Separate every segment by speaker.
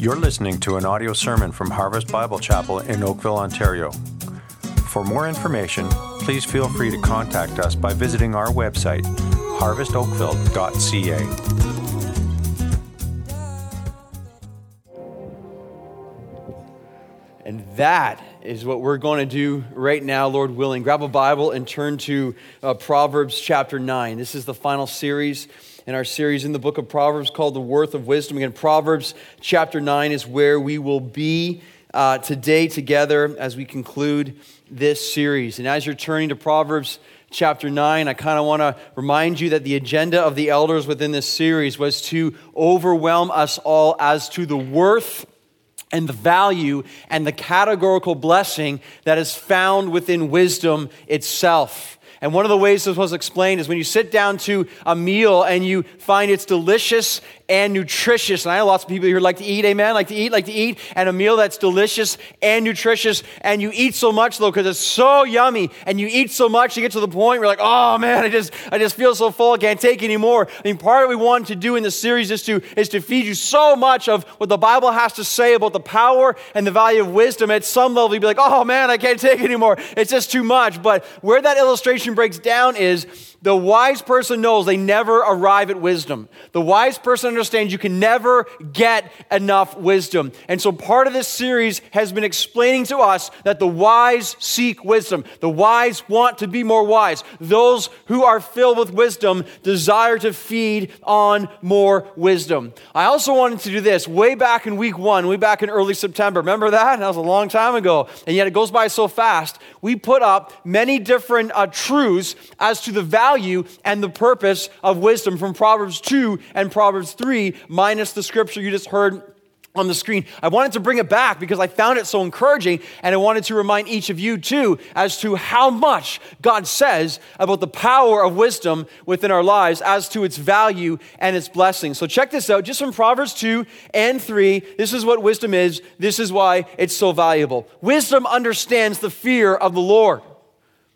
Speaker 1: You're listening to an audio sermon from Harvest Bible Chapel in Oakville, Ontario. For more information, please feel free to contact us by visiting our website, harvestoakville.ca.
Speaker 2: And that is what we're going to do right now, Lord willing. Grab a Bible and turn to uh, Proverbs chapter 9. This is the final series in our series in the book of Proverbs called The Worth of Wisdom. Again, Proverbs chapter 9 is where we will be uh, today together as we conclude this series. And as you're turning to Proverbs chapter 9, I kind of want to remind you that the agenda of the elders within this series was to overwhelm us all as to the worth and the value and the categorical blessing that is found within wisdom itself. And one of the ways this was explained is when you sit down to a meal and you find it's delicious and nutritious. And I know lots of people here like to eat, amen? Like to eat, like to eat, and a meal that's delicious and nutritious. And you eat so much though, because it's so yummy. And you eat so much, you get to the point where you're like, oh man, I just, I just feel so full, I can't take anymore. I mean, part of what we want to do in this series is to, is to feed you so much of what the Bible has to say about the power and the value of wisdom. At some level, you'd be like, oh man, I can't take anymore. It's just too much. But where that illustration breaks down is the wise person knows they never arrive at wisdom. The wise person understands you can never get enough wisdom. And so part of this series has been explaining to us that the wise seek wisdom. The wise want to be more wise. Those who are filled with wisdom desire to feed on more wisdom. I also wanted to do this way back in week one, way back in early September. Remember that? That was a long time ago. And yet it goes by so fast. We put up many different uh, truths as to the value value and the purpose of wisdom from Proverbs 2 and Proverbs 3, minus the scripture you just heard on the screen. I wanted to bring it back because I found it so encouraging, and I wanted to remind each of you too as to how much God says about the power of wisdom within our lives, as to its value and its blessing. So, check this out just from Proverbs 2 and 3. This is what wisdom is, this is why it's so valuable. Wisdom understands the fear of the Lord.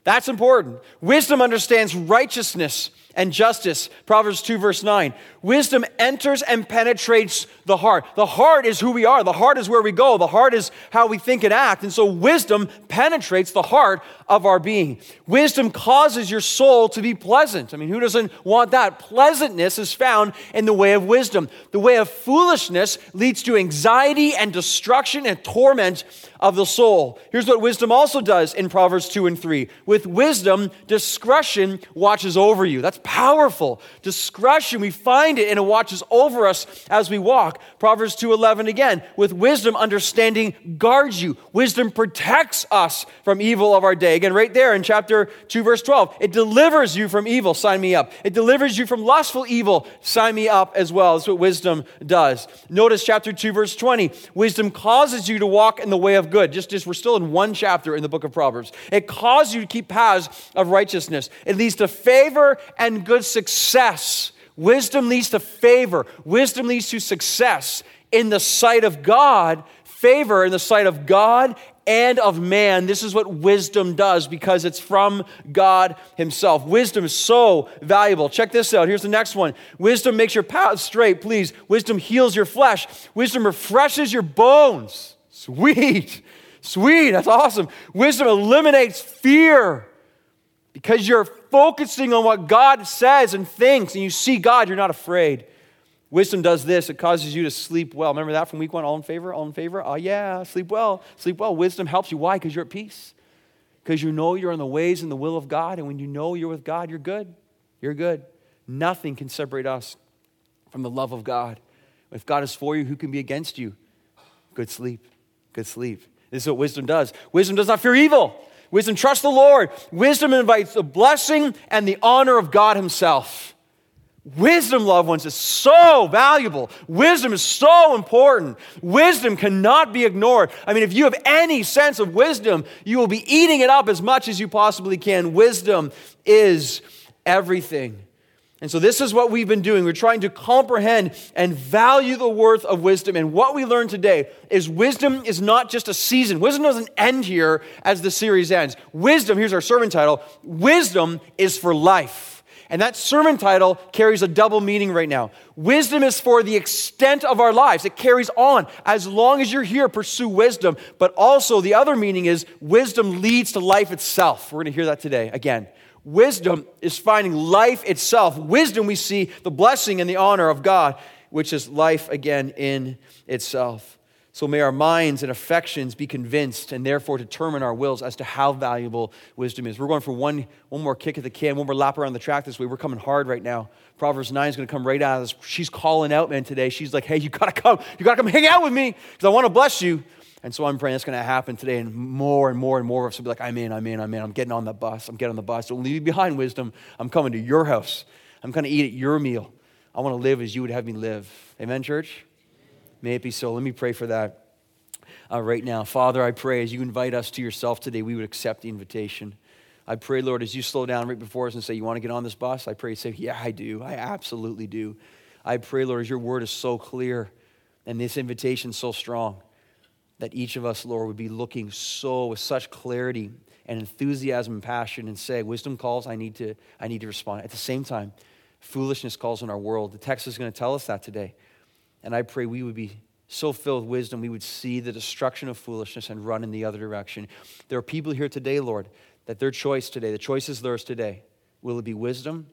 Speaker 2: That's important. Wisdom understands righteousness and justice. Proverbs 2, verse 9. Wisdom enters and penetrates the heart. The heart is who we are. The heart is where we go. The heart is how we think and act. And so wisdom penetrates the heart of our being. Wisdom causes your soul to be pleasant. I mean, who doesn't want that? Pleasantness is found in the way of wisdom. The way of foolishness leads to anxiety and destruction and torment of the soul. Here's what wisdom also does in Proverbs 2 and 3. With wisdom, discretion watches over you. That's powerful. Discretion, we find it and it watches over us as we walk. Proverbs 2:11 again, with wisdom understanding guards you. Wisdom protects us from evil of our day. Again, right there in chapter 2 verse 12, it delivers you from evil, sign me up. It delivers you from lustful evil, sign me up as well. That's what wisdom does. Notice chapter 2 verse 20, wisdom causes you to walk in the way of good. Just as we're still in one chapter in the book of Proverbs. It causes you to keep paths of righteousness. It leads to favor and good success. Wisdom leads to favor. Wisdom leads to success in the sight of God, favor in the sight of God and of man. This is what wisdom does because it's from God Himself. Wisdom is so valuable. Check this out. Here's the next one Wisdom makes your path straight, please. Wisdom heals your flesh, wisdom refreshes your bones. Sweet. Sweet. That's awesome. Wisdom eliminates fear because you're focusing on what God says and thinks, and you see God, you're not afraid. Wisdom does this, it causes you to sleep well. Remember that from week one? All in favor? All in favor? Oh, yeah, sleep well. Sleep well. Wisdom helps you. Why? Because you're at peace. Because you know you're on the ways and the will of God, and when you know you're with God, you're good. You're good. Nothing can separate us from the love of God. If God is for you, who can be against you? Good sleep. Good sleep. This is what wisdom does. Wisdom does not fear evil. Wisdom trusts the Lord. Wisdom invites the blessing and the honor of God Himself. Wisdom, loved ones, is so valuable. Wisdom is so important. Wisdom cannot be ignored. I mean, if you have any sense of wisdom, you will be eating it up as much as you possibly can. Wisdom is everything. And so, this is what we've been doing. We're trying to comprehend and value the worth of wisdom. And what we learned today is wisdom is not just a season. Wisdom doesn't end here as the series ends. Wisdom, here's our sermon title Wisdom is for life. And that sermon title carries a double meaning right now. Wisdom is for the extent of our lives, it carries on. As long as you're here, pursue wisdom. But also, the other meaning is wisdom leads to life itself. We're going to hear that today again. Wisdom is finding life itself. Wisdom, we see the blessing and the honor of God, which is life again in itself. So may our minds and affections be convinced and therefore determine our wills as to how valuable wisdom is. We're going for one, one more kick at the can, one more lap around the track this way. We're coming hard right now. Proverbs 9 is going to come right out of this. She's calling out, man, today. She's like, hey, you got to come. You got to come hang out with me because I want to bless you. And so I'm praying that's going to happen today. And more and more and more of us will be like, I'm in, I'm in, I'm in. I'm getting on the bus. I'm getting on the bus. Don't leave me behind, wisdom. I'm coming to your house. I'm going to eat at your meal. I want to live as you would have me live. Amen, church? May it be so. Let me pray for that uh, right now. Father, I pray as you invite us to yourself today, we would accept the invitation. I pray, Lord, as you slow down right before us and say, You want to get on this bus? I pray say, Yeah, I do. I absolutely do. I pray, Lord, as your word is so clear and this invitation so strong, that each of us, Lord, would be looking so with such clarity and enthusiasm and passion and say, Wisdom calls, I need to, I need to respond. At the same time, foolishness calls in our world. The text is going to tell us that today. And I pray we would be so filled with wisdom, we would see the destruction of foolishness and run in the other direction. There are people here today, Lord, that their choice today, the choice is theirs today. Will it be wisdom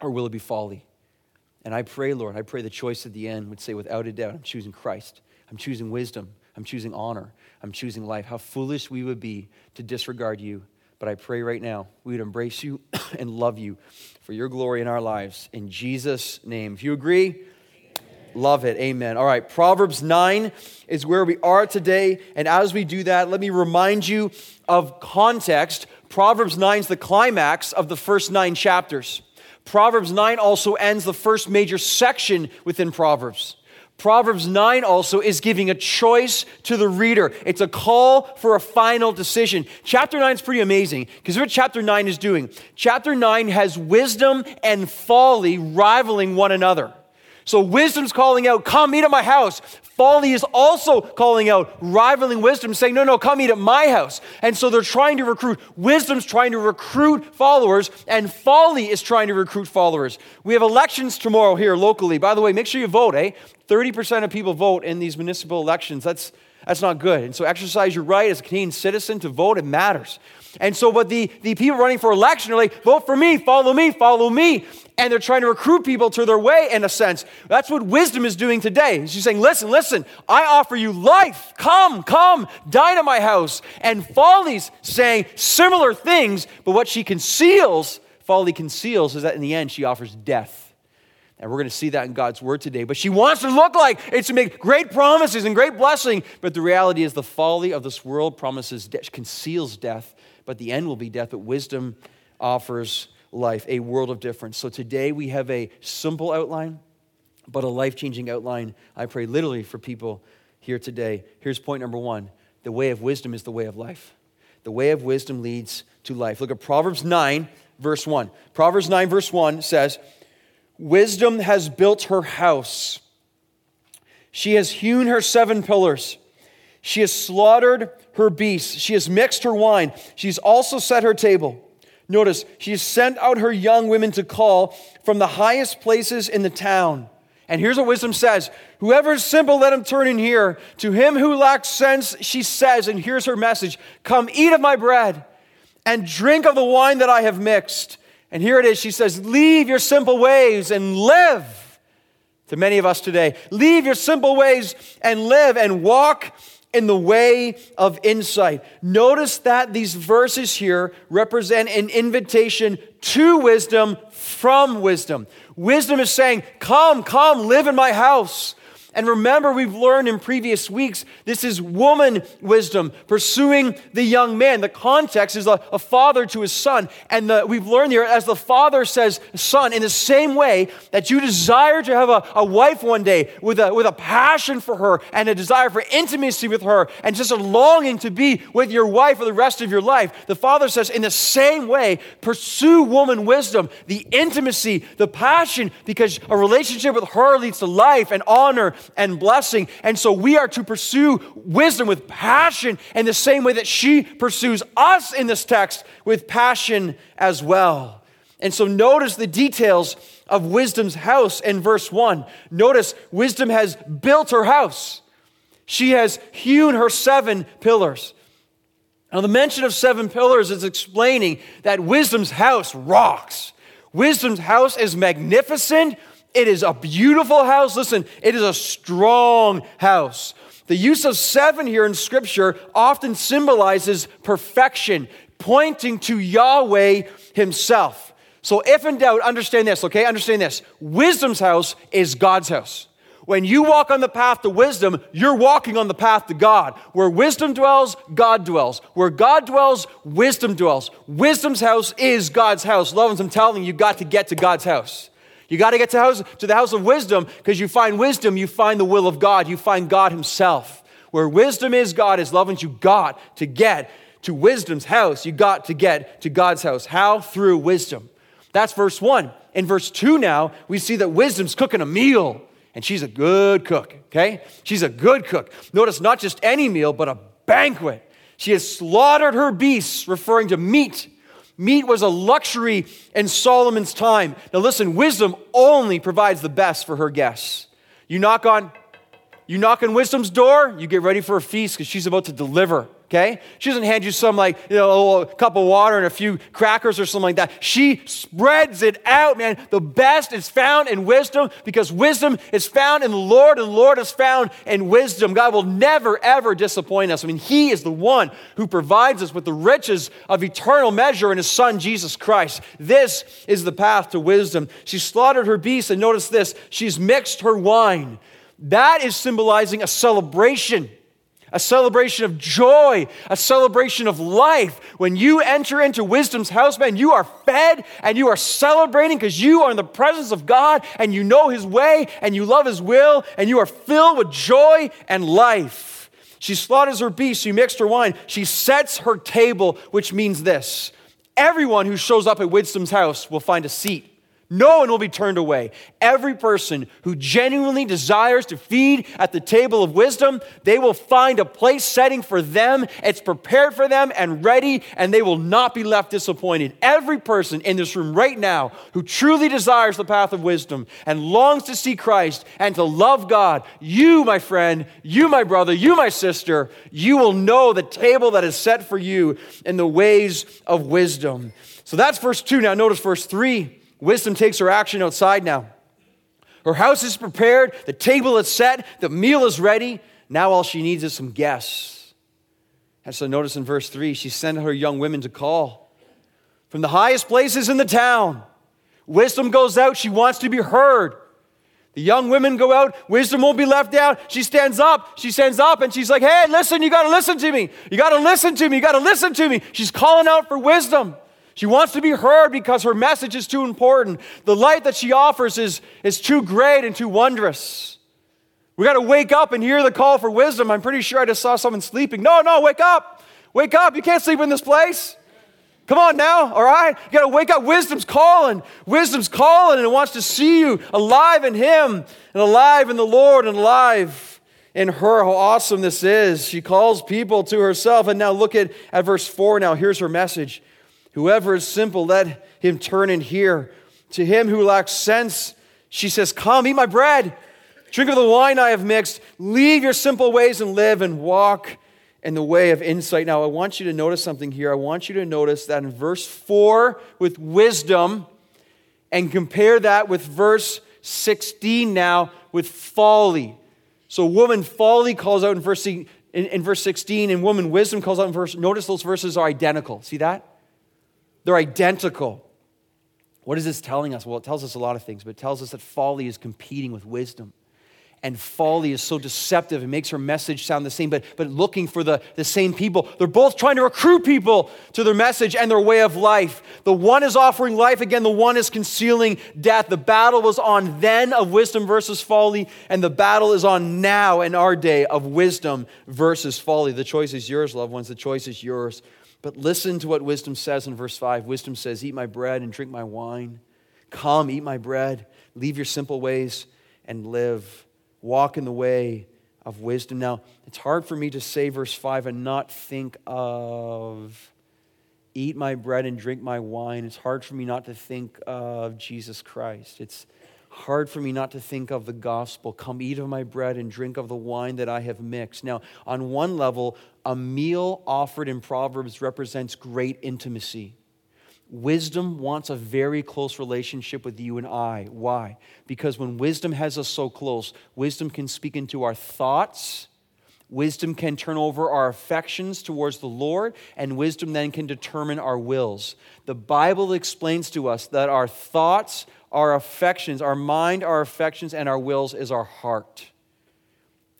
Speaker 2: or will it be folly? And I pray, Lord, I pray the choice at the end would say, without a doubt, I'm choosing Christ. I'm choosing wisdom. I'm choosing honor. I'm choosing life. How foolish we would be to disregard you. But I pray right now we would embrace you and love you for your glory in our lives. In Jesus' name. If you agree, Love it. Amen. All right. Proverbs 9 is where we are today. And as we do that, let me remind you of context. Proverbs 9 is the climax of the first nine chapters. Proverbs 9 also ends the first major section within Proverbs. Proverbs 9 also is giving a choice to the reader. It's a call for a final decision. Chapter 9 is pretty amazing because what chapter 9 is doing. Chapter 9 has wisdom and folly rivaling one another. So wisdom's calling out, come eat at my house. Folly is also calling out, rivaling wisdom, saying, no, no, come eat at my house. And so they're trying to recruit. Wisdom's trying to recruit followers, and folly is trying to recruit followers. We have elections tomorrow here locally. By the way, make sure you vote, eh? 30% of people vote in these municipal elections. That's, that's not good. And so exercise your right as a Canadian citizen to vote. It matters. And so, but the, the people running for election are like, vote for me, follow me, follow me. And they're trying to recruit people to their way in a sense. That's what wisdom is doing today. She's saying, listen, listen, I offer you life. Come, come, dine at my house. And Folly's saying similar things, but what she conceals, Folly conceals, is that in the end she offers death. And we're going to see that in God's word today. But she wants to look like it's to make great promises and great blessing. But the reality is the folly of this world promises de- conceals death but the end will be death. But wisdom offers life, a world of difference. So today we have a simple outline, but a life changing outline. I pray literally for people here today. Here's point number one the way of wisdom is the way of life. The way of wisdom leads to life. Look at Proverbs 9, verse 1. Proverbs 9, verse 1 says, Wisdom has built her house. She has hewn her seven pillars. She has slaughtered her beasts. She has mixed her wine. She's also set her table. Notice, she has sent out her young women to call from the highest places in the town. And here's what wisdom says Whoever is simple, let him turn in here. To him who lacks sense, she says, and here's her message Come eat of my bread and drink of the wine that I have mixed. And here it is. She says, Leave your simple ways and live. To many of us today, leave your simple ways and live and walk in the way of insight. Notice that these verses here represent an invitation to wisdom from wisdom. Wisdom is saying, Come, come, live in my house. And remember, we've learned in previous weeks, this is woman wisdom, pursuing the young man. The context is a, a father to his son. And the, we've learned here, as the father says, son, in the same way that you desire to have a, a wife one day with a, with a passion for her and a desire for intimacy with her and just a longing to be with your wife for the rest of your life, the father says, in the same way, pursue woman wisdom, the intimacy, the passion, because a relationship with her leads to life and honor and blessing. And so we are to pursue wisdom with passion in the same way that she pursues us in this text with passion as well. And so notice the details of wisdom's house in verse 1. Notice wisdom has built her house. She has hewn her seven pillars. Now, the mention of seven pillars is explaining that wisdom's house rocks. Wisdom's house is magnificent. It is a beautiful house. Listen, it is a strong house. The use of seven here in Scripture often symbolizes perfection, pointing to Yahweh Himself. So, if in doubt, understand this, okay? Understand this. Wisdom's house is God's house. When you walk on the path to wisdom, you're walking on the path to God. Where wisdom dwells, God dwells. Where God dwells, wisdom dwells. Wisdom's house is God's house. Loved ones, I'm telling you, you got to get to God's house. You got to get to, the house of wisdom because you find wisdom, you find the will of God, you find God Himself. Where wisdom is, God is loving. You got to get to wisdom's house. You got to get to God's house. How? Through wisdom. That's verse one. In verse two, now, we see that wisdom's cooking a meal and she's a good cook, okay? She's a good cook. Notice not just any meal, but a banquet. She has slaughtered her beasts, referring to meat. Meat was a luxury in Solomon's time. Now listen, wisdom only provides the best for her guests. You knock on you knock on wisdom's door, you get ready for a feast because she's about to deliver okay? She doesn't hand you some like, you know, a cup of water and a few crackers or something like that. She spreads it out, man. The best is found in wisdom because wisdom is found in the Lord and the Lord is found in wisdom. God will never, ever disappoint us. I mean, He is the one who provides us with the riches of eternal measure in His Son, Jesus Christ. This is the path to wisdom. She slaughtered her beasts, and notice this she's mixed her wine. That is symbolizing a celebration a celebration of joy, a celebration of life. When you enter into wisdom's house, man, you are fed and you are celebrating because you are in the presence of God and you know His way and you love His will and you are filled with joy and life. She slaughters her beast, she mixed her wine, she sets her table, which means this everyone who shows up at wisdom's house will find a seat no one will be turned away. Every person who genuinely desires to feed at the table of wisdom, they will find a place setting for them. It's prepared for them and ready, and they will not be left disappointed. Every person in this room right now who truly desires the path of wisdom and longs to see Christ and to love God, you, my friend, you, my brother, you, my sister, you will know the table that is set for you in the ways of wisdom. So that's verse 2. Now, notice verse 3. Wisdom takes her action outside now. Her house is prepared, the table is set, the meal is ready. Now all she needs is some guests. And so notice in verse 3, she sent her young women to call from the highest places in the town. Wisdom goes out, she wants to be heard. The young women go out, wisdom won't be left out. She stands up, she stands up, and she's like, Hey, listen, you gotta listen to me. You gotta listen to me, you gotta listen to me. She's calling out for wisdom. She wants to be heard because her message is too important. The light that she offers is, is too great and too wondrous. We got to wake up and hear the call for wisdom. I'm pretty sure I just saw someone sleeping. No, no, wake up. Wake up. You can't sleep in this place. Come on now, all right? You got to wake up. Wisdom's calling. Wisdom's calling and it wants to see you alive in Him and alive in the Lord and alive in her. How awesome this is. She calls people to herself. And now look at, at verse 4 now. Here's her message. Whoever is simple, let him turn and hear. To him who lacks sense, she says, Come, eat my bread, drink of the wine I have mixed, leave your simple ways and live and walk in the way of insight. Now, I want you to notice something here. I want you to notice that in verse 4 with wisdom, and compare that with verse 16 now with folly. So, woman folly calls out in verse, in, verse 16, and woman wisdom calls out in verse. Notice those verses are identical. See that? They're identical. What is this telling us? Well, it tells us a lot of things, but it tells us that folly is competing with wisdom. And folly is so deceptive, it makes her message sound the same, but, but looking for the, the same people. They're both trying to recruit people to their message and their way of life. The one is offering life, again, the one is concealing death. The battle was on then of wisdom versus folly, and the battle is on now in our day of wisdom versus folly. The choice is yours, loved ones. The choice is yours. But listen to what wisdom says in verse 5. Wisdom says, Eat my bread and drink my wine. Come, eat my bread. Leave your simple ways and live. Walk in the way of wisdom. Now, it's hard for me to say verse 5 and not think of eat my bread and drink my wine, it's hard for me not to think of Jesus Christ. It's hard for me not to think of the gospel. Come eat of my bread and drink of the wine that I have mixed. Now, on one level, a meal offered in Proverbs represents great intimacy. Wisdom wants a very close relationship with you and I. Why? Because when wisdom has us so close, wisdom can speak into our thoughts. Wisdom can turn over our affections towards the Lord, and wisdom then can determine our wills. The Bible explains to us that our thoughts, our affections, our mind, our affections, and our wills is our heart.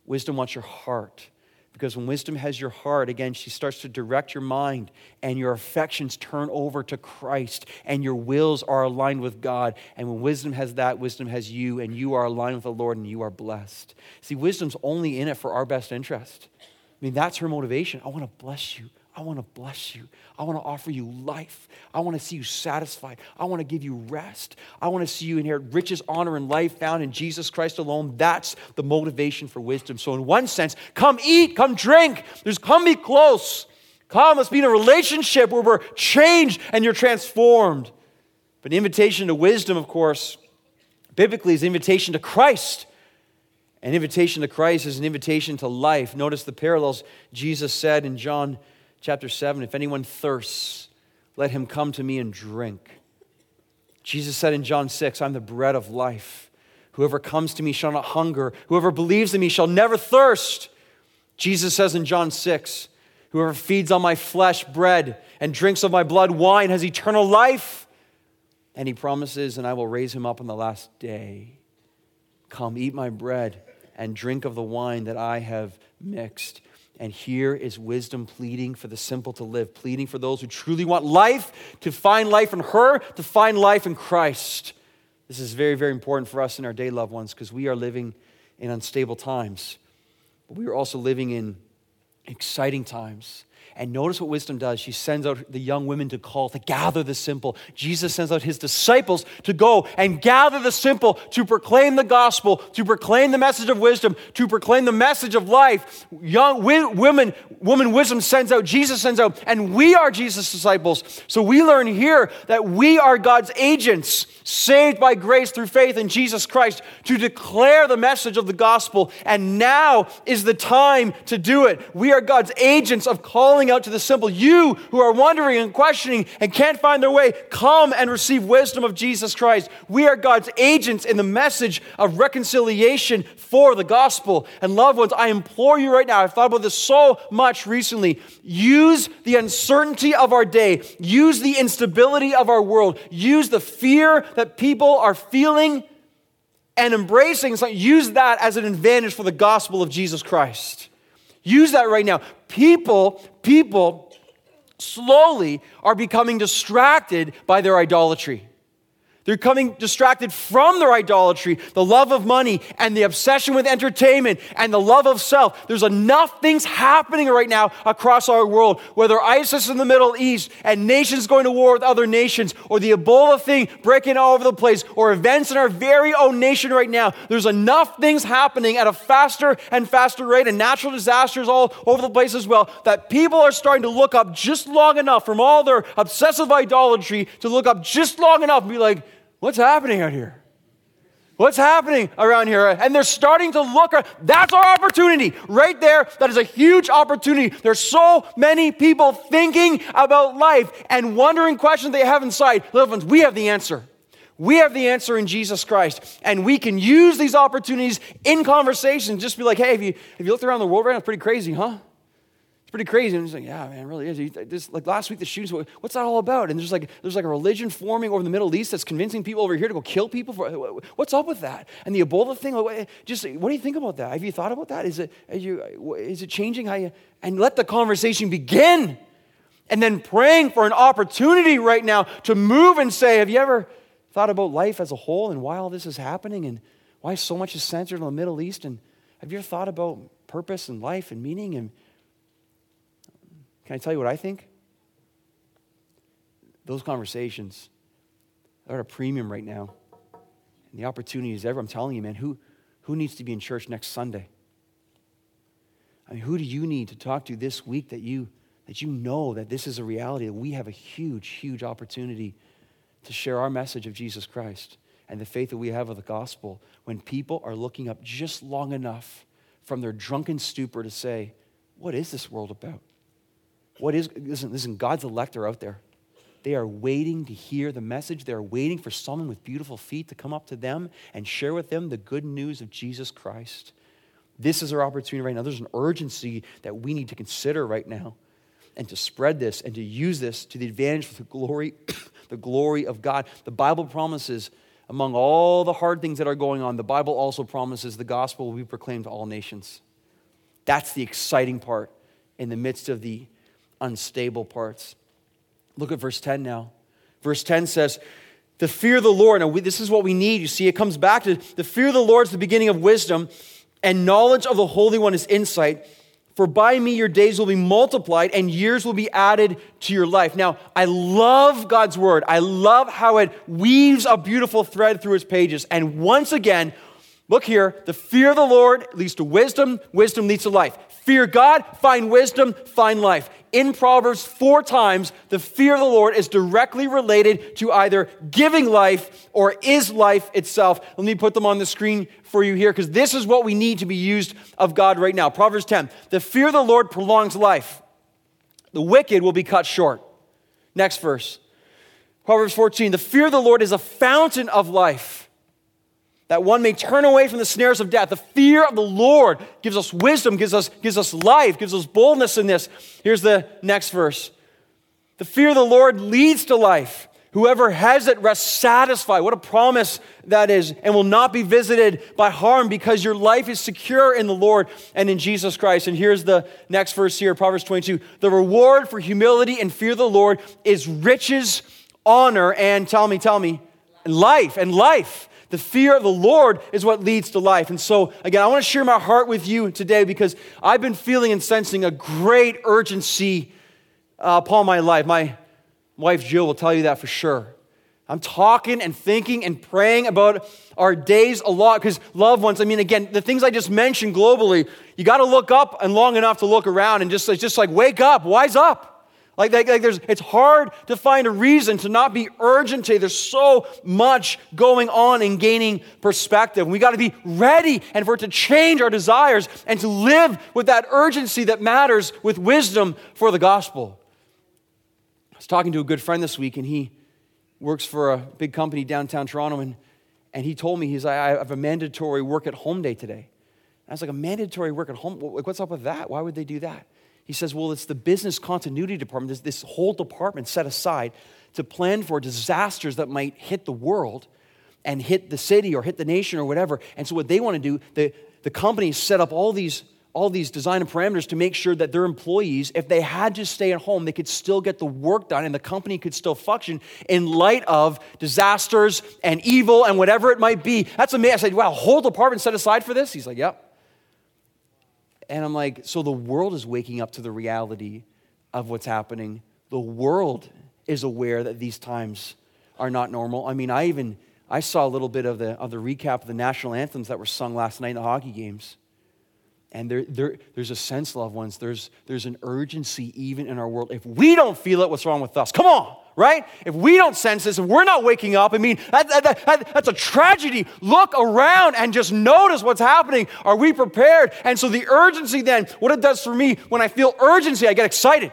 Speaker 2: Wisdom wants your heart. Because when wisdom has your heart, again, she starts to direct your mind, and your affections turn over to Christ, and your wills are aligned with God. And when wisdom has that, wisdom has you, and you are aligned with the Lord, and you are blessed. See, wisdom's only in it for our best interest. I mean, that's her motivation. I want to bless you. I want to bless you. I want to offer you life. I want to see you satisfied. I want to give you rest. I want to see you inherit riches, honor, and life found in Jesus Christ alone. That's the motivation for wisdom. So, in one sense, come eat, come drink. There's come be close. Come, let's be in a relationship where we're changed and you're transformed. But the invitation to wisdom, of course, biblically is an invitation to Christ. An invitation to Christ is an invitation to life. Notice the parallels Jesus said in John chapter 7 If anyone thirsts, let him come to me and drink. Jesus said in John 6, I'm the bread of life. Whoever comes to me shall not hunger. Whoever believes in me shall never thirst. Jesus says in John 6, Whoever feeds on my flesh bread and drinks of my blood wine has eternal life. And he promises, and I will raise him up on the last day. Come, eat my bread and drink of the wine that I have mixed. And here is wisdom pleading for the simple to live, pleading for those who truly want life, to find life in her, to find life in Christ. This is very, very important for us in our day, loved ones, because we are living in unstable times. But we are also living in exciting times. And notice what wisdom does. She sends out the young women to call, to gather the simple. Jesus sends out his disciples to go and gather the simple, to proclaim the gospel, to proclaim the message of wisdom, to proclaim the message of life. Young women, woman wisdom sends out, Jesus sends out, and we are Jesus' disciples. So we learn here that we are God's agents, saved by grace through faith in Jesus Christ, to declare the message of the gospel. And now is the time to do it. We are God's agents of calling out to the simple. You who are wondering and questioning and can't find their way, come and receive wisdom of Jesus Christ. We are God's agents in the message of reconciliation for the gospel. And loved ones, I implore you right now, I've thought about this so much recently. Use the uncertainty of our day, use the instability of our world, use the fear that people are feeling and embracing. use that as an advantage for the gospel of Jesus Christ. Use that right now. People, people slowly are becoming distracted by their idolatry. They're coming distracted from their idolatry, the love of money, and the obsession with entertainment, and the love of self. There's enough things happening right now across our world, whether ISIS in the Middle East and nations going to war with other nations, or the Ebola thing breaking all over the place, or events in our very own nation right now. There's enough things happening at a faster and faster rate, and natural disasters all over the place as well, that people are starting to look up just long enough from all their obsessive idolatry to look up just long enough and be like, What's happening out here? What's happening around here? And they're starting to look. That's our opportunity right there. That is a huge opportunity. There's so many people thinking about life and wondering questions they have inside. Little ones, we have the answer. We have the answer in Jesus Christ. And we can use these opportunities in conversation. Just be like, hey, have you, have you looked around the world right now? It's pretty crazy, huh? It's pretty crazy. And he's like, yeah, man, it really is. This, like last week, the shootings, what's that all about? And there's like, there's like a religion forming over the Middle East that's convincing people over here to go kill people. For, what's up with that? And the Ebola thing, like, just what do you think about that? Have you thought about that? Is it, you, is it changing how you, and let the conversation begin. And then praying for an opportunity right now to move and say, have you ever thought about life as a whole and why all this is happening and why so much is centered on the Middle East? And have you ever thought about purpose and life and meaning and can I tell you what I think? Those conversations are at a premium right now. And the opportunity is ever. I'm telling you, man, who, who needs to be in church next Sunday? I mean, who do you need to talk to this week that you that you know that this is a reality, that we have a huge, huge opportunity to share our message of Jesus Christ and the faith that we have of the gospel when people are looking up just long enough from their drunken stupor to say, What is this world about? What is, listen, listen, God's elect are out there. They are waiting to hear the message. They are waiting for someone with beautiful feet to come up to them and share with them the good news of Jesus Christ. This is our opportunity right now. There's an urgency that we need to consider right now and to spread this and to use this to the advantage of the glory, the glory of God. The Bible promises, among all the hard things that are going on, the Bible also promises the gospel will be proclaimed to all nations. That's the exciting part in the midst of the unstable parts. Look at verse 10 now. Verse 10 says, The fear of the Lord, now this is what we need. You see, it comes back to the fear of the Lord is the beginning of wisdom, and knowledge of the Holy One is insight. For by me your days will be multiplied and years will be added to your life. Now, I love God's word. I love how it weaves a beautiful thread through its pages. And once again, look here the fear of the Lord leads to wisdom, wisdom leads to life. Fear God, find wisdom, find life in Proverbs four times, the fear of the Lord is directly related to either giving life or is life itself. Let me put them on the screen for you here because this is what we need to be used of God right now. Proverbs 10 The fear of the Lord prolongs life, the wicked will be cut short. Next verse. Proverbs 14 The fear of the Lord is a fountain of life that one may turn away from the snares of death. The fear of the Lord gives us wisdom, gives us, gives us life, gives us boldness in this. Here's the next verse. The fear of the Lord leads to life. Whoever has it rests satisfied. What a promise that is, and will not be visited by harm because your life is secure in the Lord and in Jesus Christ. And here's the next verse here, Proverbs 22. The reward for humility and fear of the Lord is riches, honor, and tell me, tell me, life, and life. The fear of the Lord is what leads to life. And so, again, I want to share my heart with you today because I've been feeling and sensing a great urgency uh, upon my life. My wife Jill will tell you that for sure. I'm talking and thinking and praying about our days a lot because loved ones, I mean, again, the things I just mentioned globally, you got to look up and long enough to look around and just, just like wake up, wise up. Like, like, like, there's, it's hard to find a reason to not be urgent today. There's so much going on in gaining perspective. We got to be ready and for it to change our desires and to live with that urgency that matters with wisdom for the gospel. I was talking to a good friend this week, and he works for a big company downtown Toronto, and, and he told me, he's like, I have a mandatory work at home day today. And I was like, a mandatory work at home? Like, What's up with that? Why would they do that? He says, well, it's the business continuity department, There's this whole department set aside to plan for disasters that might hit the world and hit the city or hit the nation or whatever. And so what they want to do, the, the company set up all these all these design and parameters to make sure that their employees, if they had to stay at home, they could still get the work done and the company could still function in light of disasters and evil and whatever it might be. That's amazing. I said, wow, whole department set aside for this? He's like, yep. And I'm like, so the world is waking up to the reality of what's happening. The world is aware that these times are not normal. I mean, I even I saw a little bit of the of the recap of the national anthems that were sung last night in the hockey games. And there, there, there's a sense, loved ones, there's, there's an urgency even in our world. If we don't feel it, what's wrong with us? Come on right? If we don't sense this, if we're not waking up, I mean, that, that, that, that's a tragedy. Look around and just notice what's happening. Are we prepared? And so the urgency then, what it does for me, when I feel urgency, I get excited.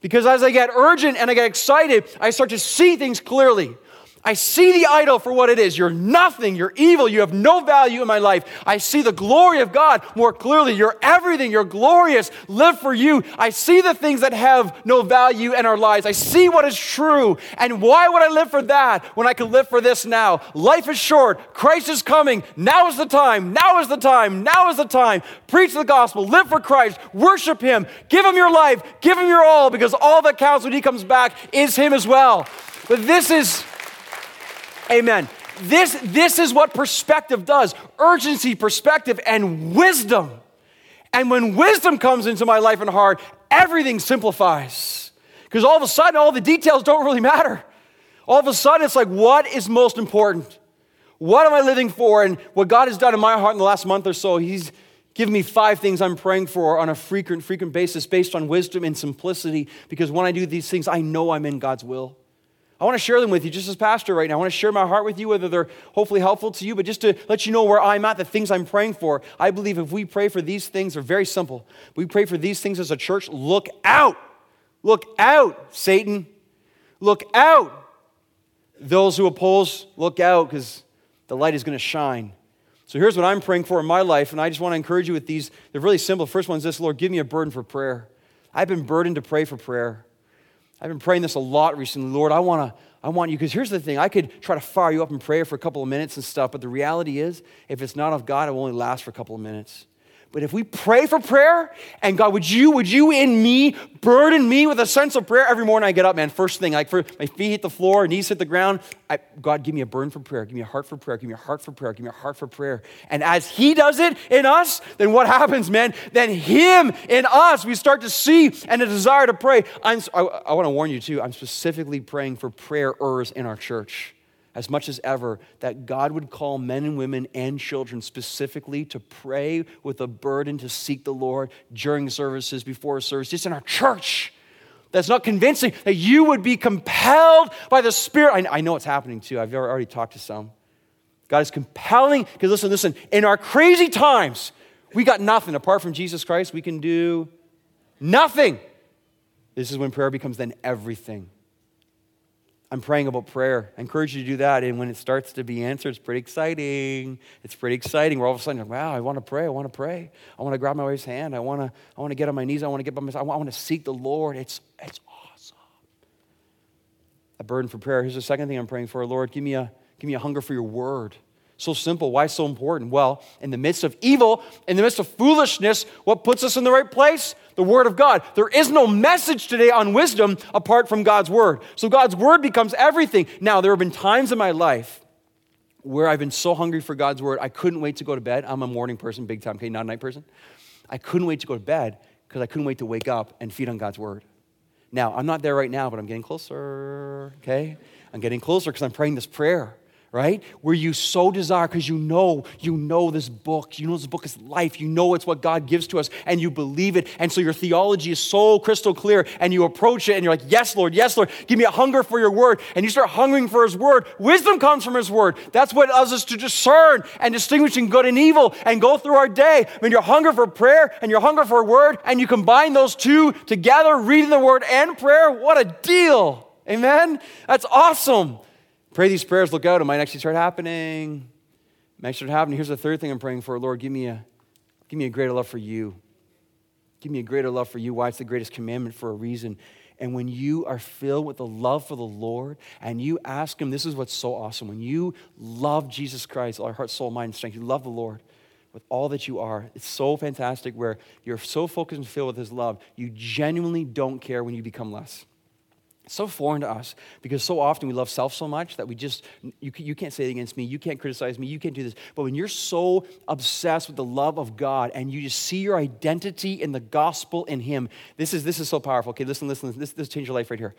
Speaker 2: Because as I get urgent and I get excited, I start to see things clearly. I see the idol for what it is. You're nothing. You're evil. You have no value in my life. I see the glory of God more clearly. You're everything. You're glorious. Live for you. I see the things that have no value in our lives. I see what is true. And why would I live for that when I can live for this now? Life is short. Christ is coming. Now is the time. Now is the time. Now is the time. Preach the gospel. Live for Christ. Worship Him. Give Him your life. Give Him your all because all that counts when He comes back is Him as well. But this is Amen. This, this is what perspective does urgency, perspective, and wisdom. And when wisdom comes into my life and heart, everything simplifies. Because all of a sudden, all the details don't really matter. All of a sudden, it's like, what is most important? What am I living for? And what God has done in my heart in the last month or so, He's Give me five things I'm praying for on a frequent, frequent basis based on wisdom and simplicity, because when I do these things, I know I'm in God's will. I want to share them with you just as pastor right now. I want to share my heart with you, whether they're hopefully helpful to you, but just to let you know where I'm at, the things I'm praying for. I believe if we pray for these things, they're very simple. We pray for these things as a church. Look out. Look out, Satan. Look out. Those who oppose, look out, because the light is going to shine. So here's what I'm praying for in my life, and I just want to encourage you with these. They're really simple. First one is this Lord, give me a burden for prayer. I've been burdened to pray for prayer. I've been praying this a lot recently. Lord, I want to I want you because here's the thing. I could try to fire you up in prayer for a couple of minutes and stuff, but the reality is if it's not of God, it will only last for a couple of minutes. But if we pray for prayer, and God, would you, would you in me burden me with a sense of prayer every morning I get up, man? First thing, like for my feet hit the floor, knees hit the ground. I, God, give me a burden for prayer. Give me a heart for prayer. Give me a heart for prayer. Give me a heart for prayer. And as He does it in us, then what happens, man? Then Him in us, we start to see and a desire to pray. I'm, I, I want to warn you too. I'm specifically praying for prayerers in our church as much as ever that God would call men and women and children specifically to pray with a burden to seek the Lord during services, before services, just in our church. That's not convincing, that you would be compelled by the Spirit. I, I know it's happening too. I've already talked to some. God is compelling, because listen, listen, in our crazy times, we got nothing. Apart from Jesus Christ, we can do nothing. This is when prayer becomes then everything. I'm praying about prayer. I encourage you to do that. And when it starts to be answered, it's pretty exciting. It's pretty exciting. We're all of a sudden, like, wow, I want to pray. I want to pray. I want to grab my wife's hand. I want to, I want to get on my knees. I want to get by myself. I want to seek the Lord. It's, it's awesome. A burden for prayer. Here's the second thing I'm praying for. Lord, give me a, give me a hunger for your word. So simple. Why so important? Well, in the midst of evil, in the midst of foolishness, what puts us in the right place? The Word of God. There is no message today on wisdom apart from God's Word. So God's Word becomes everything. Now, there have been times in my life where I've been so hungry for God's Word, I couldn't wait to go to bed. I'm a morning person, big time, okay, not a night person. I couldn't wait to go to bed because I couldn't wait to wake up and feed on God's Word. Now, I'm not there right now, but I'm getting closer, okay? I'm getting closer because I'm praying this prayer right? Where you so desire because you know, you know this book. You know this book is life. You know it's what God gives to us and you believe it. And so your theology is so crystal clear and you approach it and you're like, yes, Lord, yes, Lord, give me a hunger for your word. And you start hungering for his word. Wisdom comes from his word. That's what allows us to discern and distinguishing good and evil and go through our day. When you're hunger for prayer and you're hunger for word and you combine those two together, reading the word and prayer, what a deal. Amen? That's awesome. Pray these prayers, look out, it might actually start happening. It might start happening. Here's the third thing I'm praying for. Lord, give me a, give me a greater love for you. Give me a greater love for you. Why? It's the greatest commandment for a reason. And when you are filled with the love for the Lord and you ask Him, this is what's so awesome. When you love Jesus Christ, all our heart, soul, mind, and strength, you love the Lord with all that you are. It's so fantastic where you're so focused and filled with His love, you genuinely don't care when you become less so foreign to us because so often we love self so much that we just, you, you can't say it against me, you can't criticize me, you can't do this. But when you're so obsessed with the love of God and you just see your identity in the gospel in Him, this is, this is so powerful. Okay, listen, listen, listen. This, this change your life right here.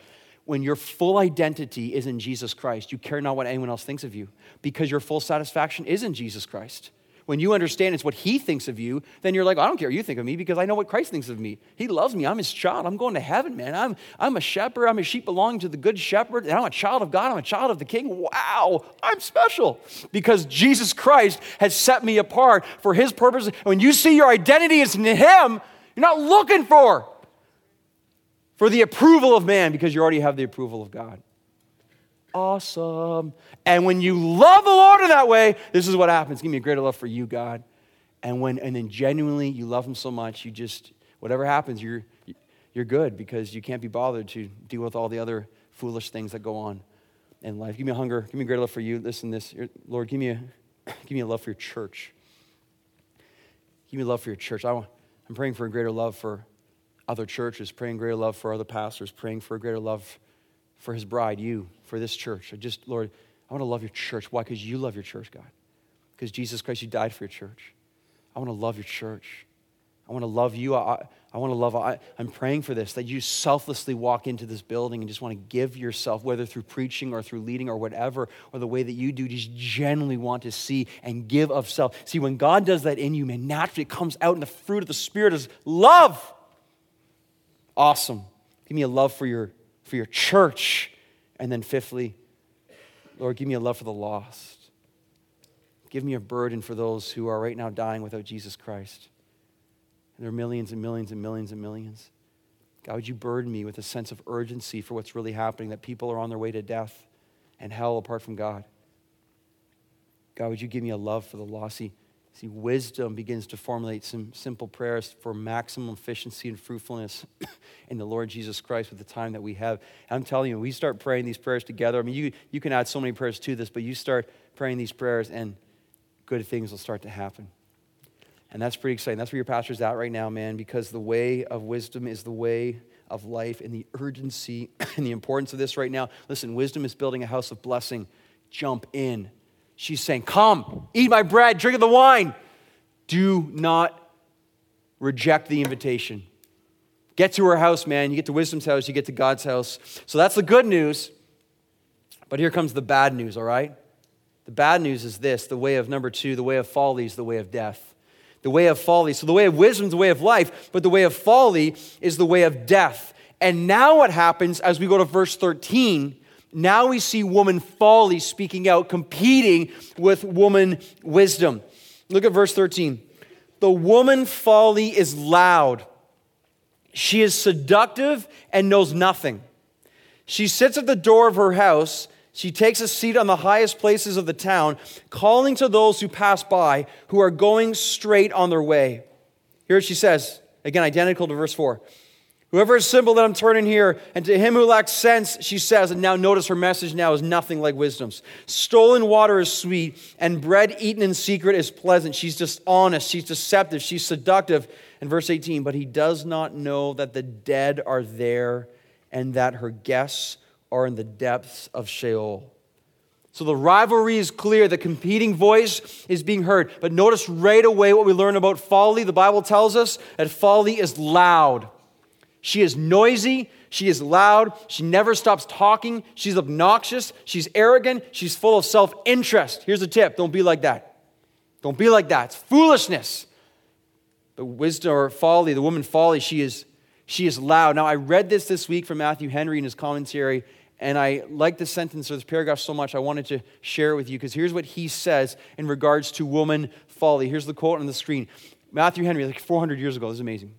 Speaker 2: When your full identity is in Jesus Christ, you care not what anyone else thinks of you because your full satisfaction is in Jesus Christ when you understand it's what he thinks of you, then you're like, I don't care what you think of me because I know what Christ thinks of me. He loves me. I'm his child. I'm going to heaven, man. I'm, I'm a shepherd. I'm a sheep belonging to the good shepherd. And I'm a child of God. I'm a child of the king. Wow, I'm special because Jesus Christ has set me apart for his purpose. When you see your identity is in him, you're not looking for for the approval of man because you already have the approval of God awesome. And when you love the Lord in that way, this is what happens. Give me a greater love for you, God. And when and then genuinely you love him so much, you just whatever happens, you're you're good because you can't be bothered to deal with all the other foolish things that go on in life. Give me a hunger, give me a greater love for you. Listen, this Lord, give me a give me a love for your church. Give me love for your church. I want, I'm praying for a greater love for other churches, praying greater love for other pastors, praying for a greater love for his bride, you, for this church. I just, Lord, I want to love your church. Why? Because you love your church, God. Because Jesus Christ, you died for your church. I want to love your church. I want to love you. I, I want to love, I, I'm praying for this, that you selflessly walk into this building and just want to give yourself, whether through preaching or through leading or whatever, or the way that you do, just genuinely want to see and give of self. See, when God does that in you, man, naturally it comes out, and the fruit of the Spirit is love. Awesome. Give me a love for your, for your church. And then, fifthly, Lord, give me a love for the lost. Give me a burden for those who are right now dying without Jesus Christ. And there are millions and millions and millions and millions. God, would you burden me with a sense of urgency for what's really happening, that people are on their way to death and hell apart from God? God, would you give me a love for the lost? See, see wisdom begins to formulate some simple prayers for maximum efficiency and fruitfulness in the Lord Jesus Christ with the time that we have. I'm telling you, we start praying these prayers together. I mean, you, you can add so many prayers to this, but you start praying these prayers and good things will start to happen. And that's pretty exciting. That's where your pastor's at right now, man, because the way of wisdom is the way of life and the urgency and the importance of this right now. Listen, wisdom is building a house of blessing. Jump in. She's saying, Come, eat my bread, drink of the wine. Do not reject the invitation. Get to her house, man. You get to wisdom's house, you get to God's house. So that's the good news. But here comes the bad news, all right? The bad news is this the way of number two, the way of folly is the way of death the way of folly. So the way of wisdom is the way of life, but the way of folly is the way of death. And now what happens as we go to verse 13? Now we see woman folly speaking out, competing with woman wisdom. Look at verse 13. The woman folly is loud. She is seductive and knows nothing. She sits at the door of her house she takes a seat on the highest places of the town, calling to those who pass by who are going straight on their way. Here she says, again, identical to verse 4. Whoever is simple, let him turn in here. And to him who lacks sense, she says, and now notice her message now is nothing like wisdom's. Stolen water is sweet, and bread eaten in secret is pleasant. She's just honest, she's deceptive, she's seductive. In verse 18, but he does not know that the dead are there and that her guests are in the depths of Sheol. So the rivalry is clear. The competing voice is being heard. But notice right away what we learn about folly. The Bible tells us that folly is loud. She is noisy. She is loud. She never stops talking. She's obnoxious. She's arrogant. She's full of self interest. Here's a tip don't be like that. Don't be like that. It's foolishness. But wisdom or folly, the woman folly, she is, she is loud. Now, I read this this week from Matthew Henry in his commentary, and I like this sentence or this paragraph so much, I wanted to share it with you because here's what he says in regards to woman folly. Here's the quote on the screen Matthew Henry, like 400 years ago. This is amazing.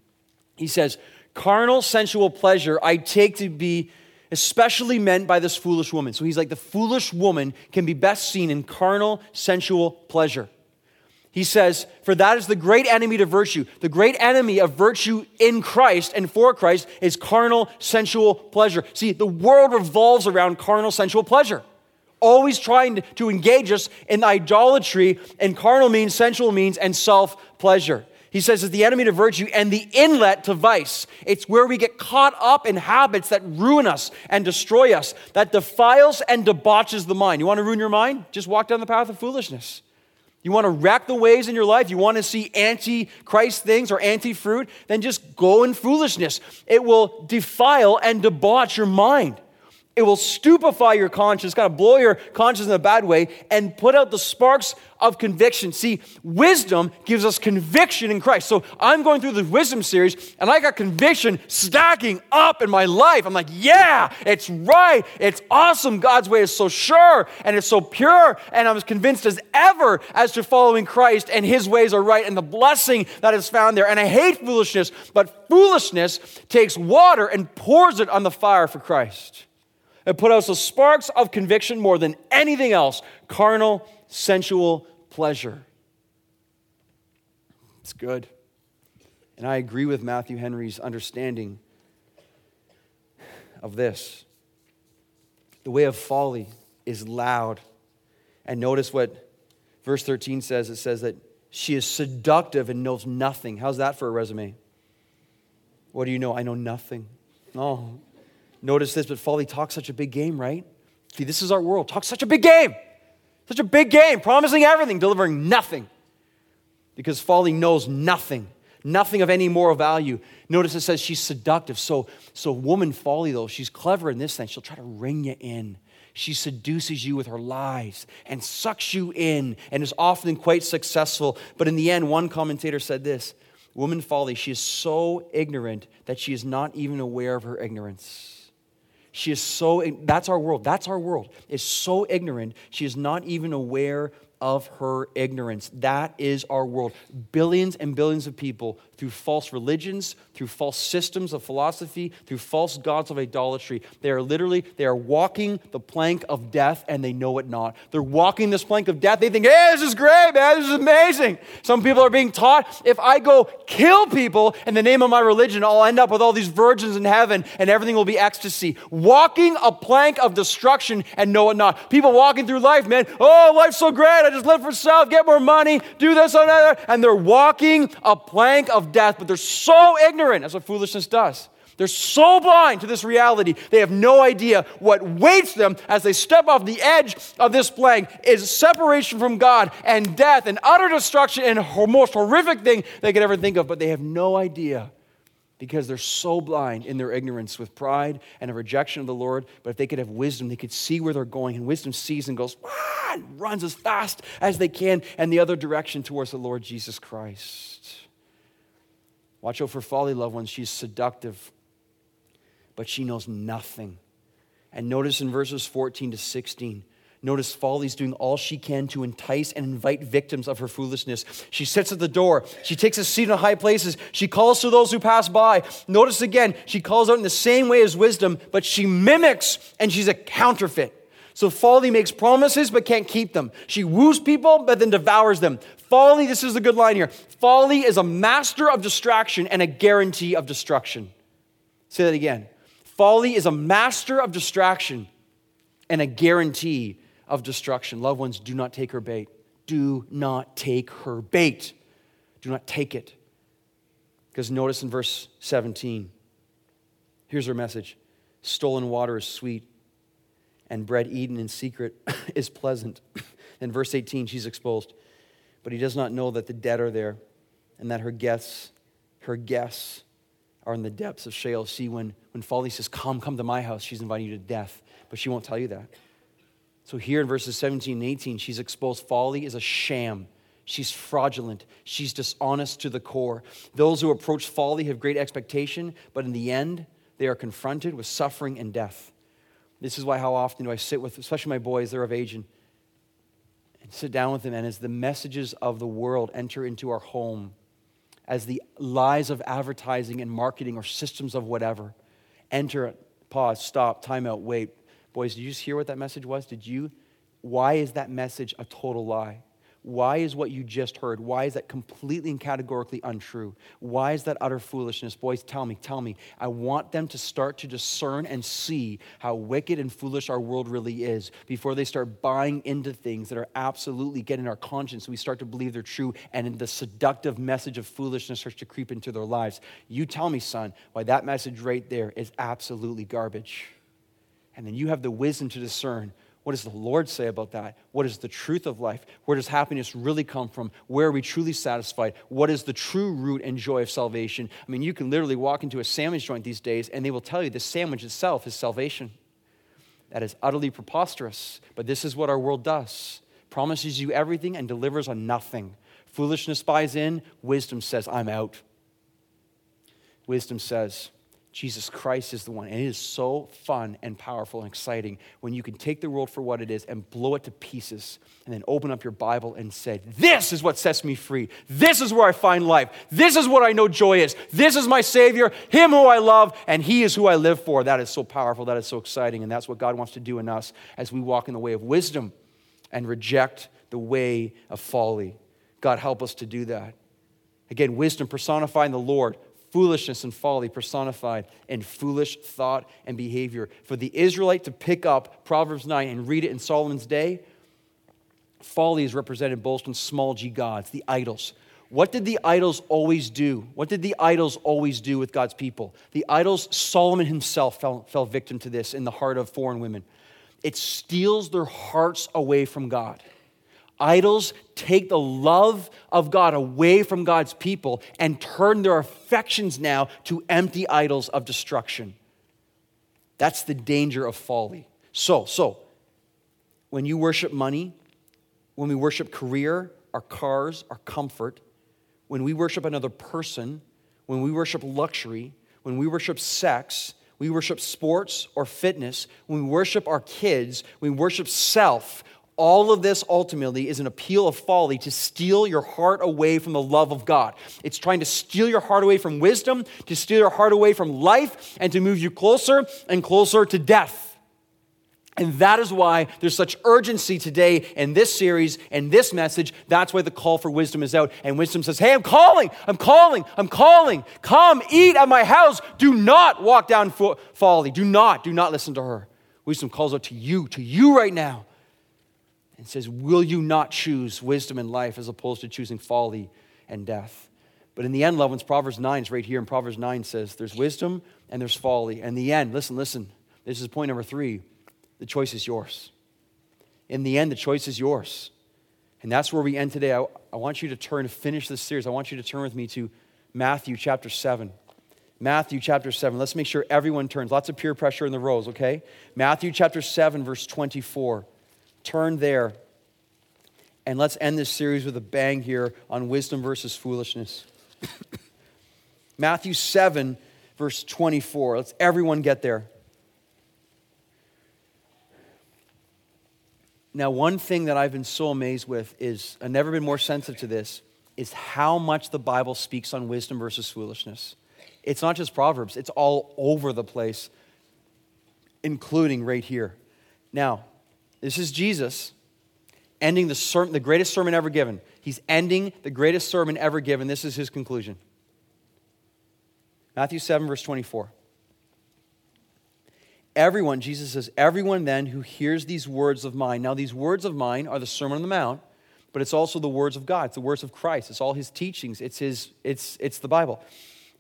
Speaker 2: He says, Carnal sensual pleasure I take to be especially meant by this foolish woman. So he's like, the foolish woman can be best seen in carnal sensual pleasure. He says, For that is the great enemy to virtue. The great enemy of virtue in Christ and for Christ is carnal, sensual pleasure. See, the world revolves around carnal, sensual pleasure, always trying to engage us in idolatry and carnal means, sensual means, and self pleasure. He says it's the enemy to virtue and the inlet to vice. It's where we get caught up in habits that ruin us and destroy us, that defiles and debauches the mind. You want to ruin your mind? Just walk down the path of foolishness. You want to wreck the ways in your life? You want to see anti Christ things or anti fruit? Then just go in foolishness. It will defile and debauch your mind. It will stupefy your conscience, kind of blow your conscience in a bad way, and put out the sparks of conviction. See, wisdom gives us conviction in Christ. So I'm going through the wisdom series, and I got conviction stacking up in my life. I'm like, yeah, it's right. It's awesome. God's way is so sure and it's so pure. And I'm as convinced as ever as to following Christ, and his ways are right, and the blessing that is found there. And I hate foolishness, but foolishness takes water and pours it on the fire for Christ. It put out the sparks of conviction more than anything else carnal, sensual pleasure. It's good. And I agree with Matthew Henry's understanding of this. The way of folly is loud. And notice what verse 13 says it says that she is seductive and knows nothing. How's that for a resume? What do you know? I know nothing. Oh, Notice this, but folly talks such a big game, right? See, this is our world. Talks such a big game. Such a big game, promising everything, delivering nothing. Because folly knows nothing. nothing of any moral value. Notice it says she's seductive. So, so woman folly, though, she's clever in this sense. She'll try to ring you in. She seduces you with her lies and sucks you in and is often quite successful. But in the end, one commentator said this Woman folly, she is so ignorant that she is not even aware of her ignorance. She is so, that's our world. That's our world. Is so ignorant, she is not even aware of her ignorance. That is our world. Billions and billions of people, through false religions, through false systems of philosophy, through false gods of idolatry, they are literally, they are walking the plank of death and they know it not. They're walking this plank of death. They think, hey, this is great, man. This is amazing. Some people are being taught if I go kill people in the name of my religion, I'll end up with all these virgins in heaven and everything will be ecstasy. Walking a plank of destruction and know it not. People walking through life, man, oh, life's so great. I just live for self, get more money, do this and that. And they're walking a plank of death, but they're so ignorant. That's what foolishness does. They're so blind to this reality, they have no idea what waits them as they step off the edge of this plank is separation from God and death and utter destruction and the most horrific thing they could ever think of, but they have no idea because they're so blind in their ignorance with pride and a rejection of the Lord. But if they could have wisdom, they could see where they're going. And wisdom sees and goes, ah, and runs as fast as they can in the other direction towards the Lord Jesus Christ. Watch out for folly, loved ones. She's seductive, but she knows nothing. And notice in verses 14 to 16, Notice Folly's doing all she can to entice and invite victims of her foolishness. She sits at the door. She takes a seat in high places. She calls to those who pass by. Notice again, she calls out in the same way as wisdom, but she mimics and she's a counterfeit. So Folly makes promises but can't keep them. She woos people but then devours them. Folly, this is a good line here. Folly is a master of distraction and a guarantee of destruction. Say that again. Folly is a master of distraction and a guarantee of destruction. Loved ones, do not take her bait. Do not take her bait. Do not take it. Because notice in verse 17, here's her message Stolen water is sweet, and bread eaten in secret is pleasant. in verse 18, she's exposed. But he does not know that the dead are there, and that her guests, her guests, are in the depths of Sheol. See, when, when Folly says, Come, come to my house, she's inviting you to death. But she won't tell you that. So here in verses 17 and 18, she's exposed folly is a sham. She's fraudulent. She's dishonest to the core. Those who approach folly have great expectation, but in the end, they are confronted with suffering and death. This is why, how often do I sit with, especially my boys, they're of age, and, and sit down with them, and as the messages of the world enter into our home, as the lies of advertising and marketing or systems of whatever enter, pause, stop, time out, wait, Boys, did you just hear what that message was? Did you? Why is that message a total lie? Why is what you just heard? Why is that completely and categorically untrue? Why is that utter foolishness? Boys, tell me, tell me. I want them to start to discern and see how wicked and foolish our world really is before they start buying into things that are absolutely getting our conscience. We start to believe they're true, and the seductive message of foolishness starts to creep into their lives. You tell me, son, why that message right there is absolutely garbage. And then you have the wisdom to discern what does the Lord say about that? What is the truth of life? Where does happiness really come from? Where are we truly satisfied? What is the true root and joy of salvation? I mean, you can literally walk into a sandwich joint these days and they will tell you the sandwich itself is salvation. That is utterly preposterous, but this is what our world does promises you everything and delivers on nothing. Foolishness buys in, wisdom says, I'm out. Wisdom says, Jesus Christ is the one. And it is so fun and powerful and exciting when you can take the world for what it is and blow it to pieces and then open up your Bible and say, This is what sets me free. This is where I find life. This is what I know joy is. This is my Savior, Him who I love, and He is who I live for. That is so powerful. That is so exciting. And that's what God wants to do in us as we walk in the way of wisdom and reject the way of folly. God, help us to do that. Again, wisdom personifying the Lord, foolishness and folly personified in foolish thought and behavior. For the Israelite to pick up Proverbs 9 and read it in Solomon's day, folly is represented both in small g gods, the idols. What did the idols always do? What did the idols always do with God's people? The idols, Solomon himself fell, fell victim to this in the heart of foreign women. It steals their hearts away from God. Idols take the love of God away from God's people and turn their affections now to empty idols of destruction. That's the danger of folly. So, so, when you worship money, when we worship career, our cars, our comfort, when we worship another person, when we worship luxury, when we worship sex, we worship sports or fitness, when we worship our kids, we worship self, all of this ultimately is an appeal of folly to steal your heart away from the love of God. It's trying to steal your heart away from wisdom, to steal your heart away from life, and to move you closer and closer to death. And that is why there's such urgency today in this series and this message. That's why the call for wisdom is out. And wisdom says, Hey, I'm calling, I'm calling, I'm calling. Come eat at my house. Do not walk down folly. Do not, do not listen to her. Wisdom calls out to you, to you right now, and says, Will you not choose wisdom and life as opposed to choosing folly and death? But in the end, loved ones, Proverbs 9 is right here. And Proverbs 9 says, There's wisdom and there's folly. And the end, listen, listen. This is point number three the choice is yours. In the end, the choice is yours. And that's where we end today. I, I want you to turn to finish this series. I want you to turn with me to Matthew chapter 7. Matthew chapter 7. Let's make sure everyone turns. Lots of peer pressure in the rows, okay? Matthew chapter 7, verse 24. Turn there. And let's end this series with a bang here on wisdom versus foolishness. Matthew 7, verse 24. Let's everyone get there. Now, one thing that I've been so amazed with is, I've never been more sensitive to this, is how much the Bible speaks on wisdom versus foolishness. It's not just Proverbs, it's all over the place, including right here. Now, this is Jesus ending the, sermon, the greatest sermon ever given. He's ending the greatest sermon ever given. This is his conclusion. Matthew 7, verse 24. Everyone, Jesus says, everyone then who hears these words of mine. Now, these words of mine are the Sermon on the Mount, but it's also the words of God. It's the words of Christ. It's all his teachings. It's, his, it's, it's the Bible.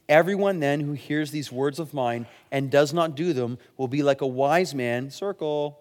Speaker 2: Everyone then who hears these words of mine and does not do them will be like a wise man, circle,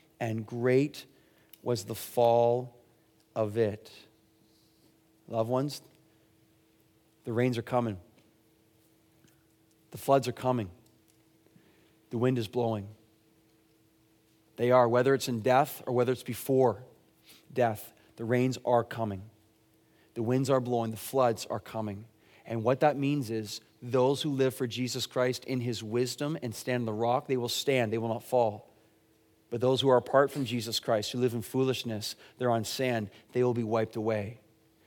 Speaker 2: and great was the fall of it. Loved ones, the rains are coming. The floods are coming. The wind is blowing. They are, whether it's in death or whether it's before death, the rains are coming. The winds are blowing, the floods are coming. And what that means is those who live for Jesus Christ in his wisdom and stand on the rock, they will stand, they will not fall. But those who are apart from Jesus Christ, who live in foolishness, they're on sand, they will be wiped away.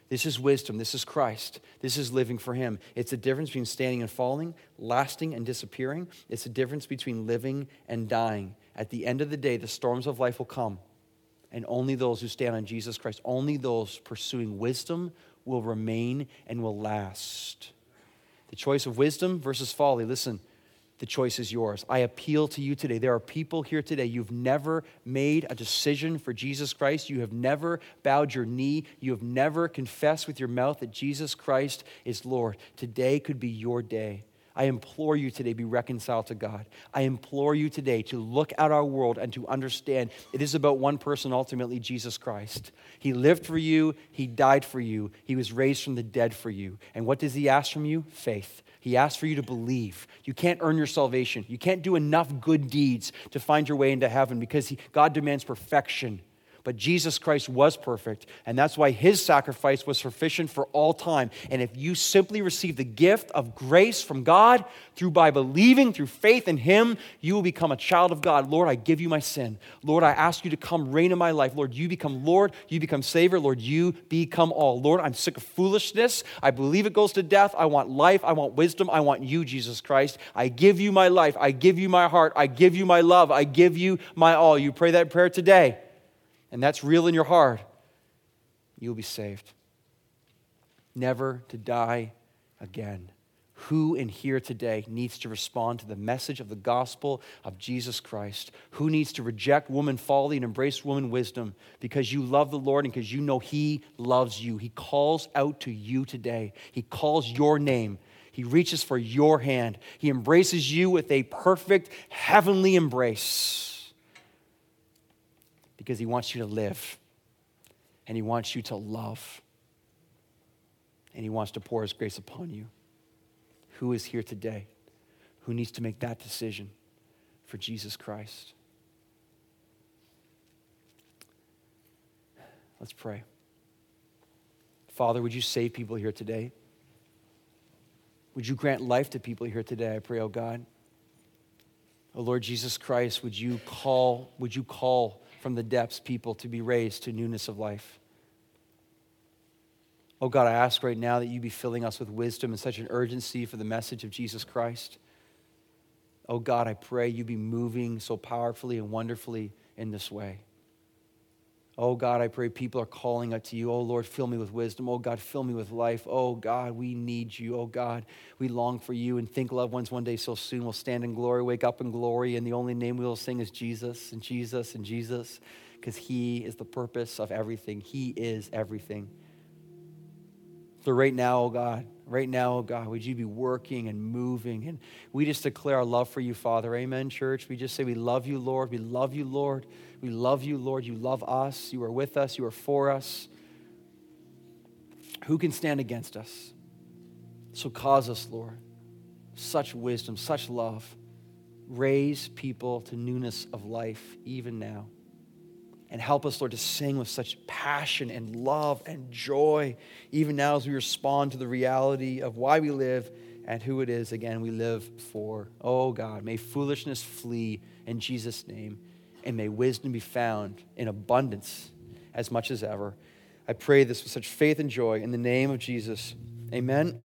Speaker 2: This is wisdom. This is Christ. This is living for Him. It's the difference between standing and falling, lasting and disappearing. It's the difference between living and dying. At the end of the day, the storms of life will come, and only those who stand on Jesus Christ, only those pursuing wisdom, will remain and will last. The choice of wisdom versus folly. Listen, the choice is yours. I appeal to you today. There are people here today. You've never made a decision for Jesus Christ. You have never bowed your knee. You have never confessed with your mouth that Jesus Christ is Lord. Today could be your day. I implore you today be reconciled to God. I implore you today to look at our world and to understand it is about one person, ultimately, Jesus Christ. He lived for you, He died for you, He was raised from the dead for you. And what does He ask from you? Faith. He asks for you to believe. You can't earn your salvation. You can't do enough good deeds to find your way into heaven because he, God demands perfection. But Jesus Christ was perfect, and that's why his sacrifice was sufficient for all time. And if you simply receive the gift of grace from God through by believing, through faith in him, you will become a child of God. Lord, I give you my sin. Lord, I ask you to come reign in my life. Lord, you become Lord, you become Savior. Lord, you become all. Lord, I'm sick of foolishness. I believe it goes to death. I want life. I want wisdom. I want you, Jesus Christ. I give you my life. I give you my heart. I give you my love. I give you my all. You pray that prayer today and that's real in your heart, you'll be saved. Never to die again. Who in here today needs to respond to the message of the gospel of Jesus Christ? Who needs to reject woman folly and embrace woman wisdom because you love the Lord and because you know He loves you? He calls out to you today. He calls your name. He reaches for your hand. He embraces you with a perfect heavenly embrace because He wants you to live and He wants you to love and He wants to pour His grace upon you who is here today who needs to make that decision for Jesus Christ. Let's pray. Father, would you save people here today? Would you grant life to people here today? I pray, oh God. Oh Lord Jesus Christ, would you call, would you call from the depths people to be raised to newness of life? Oh God, I ask right now that you be filling us with wisdom and such an urgency for the message of Jesus Christ. Oh God, I pray you be moving so powerfully and wonderfully in this way. Oh God, I pray people are calling out to you. Oh Lord, fill me with wisdom. Oh God, fill me with life. Oh God, we need you. Oh God, we long for you and think loved ones one day so soon will stand in glory, wake up in glory, and the only name we will sing is Jesus and Jesus and Jesus because he is the purpose of everything. He is everything. So, right now, oh God, right now, oh God, would you be working and moving? And we just declare our love for you, Father. Amen, church. We just say, We love you, Lord. We love you, Lord. We love you, Lord. You love us. You are with us. You are for us. Who can stand against us? So, cause us, Lord, such wisdom, such love. Raise people to newness of life, even now. And help us, Lord, to sing with such passion and love and joy, even now as we respond to the reality of why we live and who it is, again, we live for. Oh, God, may foolishness flee in Jesus' name, and may wisdom be found in abundance as much as ever. I pray this with such faith and joy in the name of Jesus. Amen.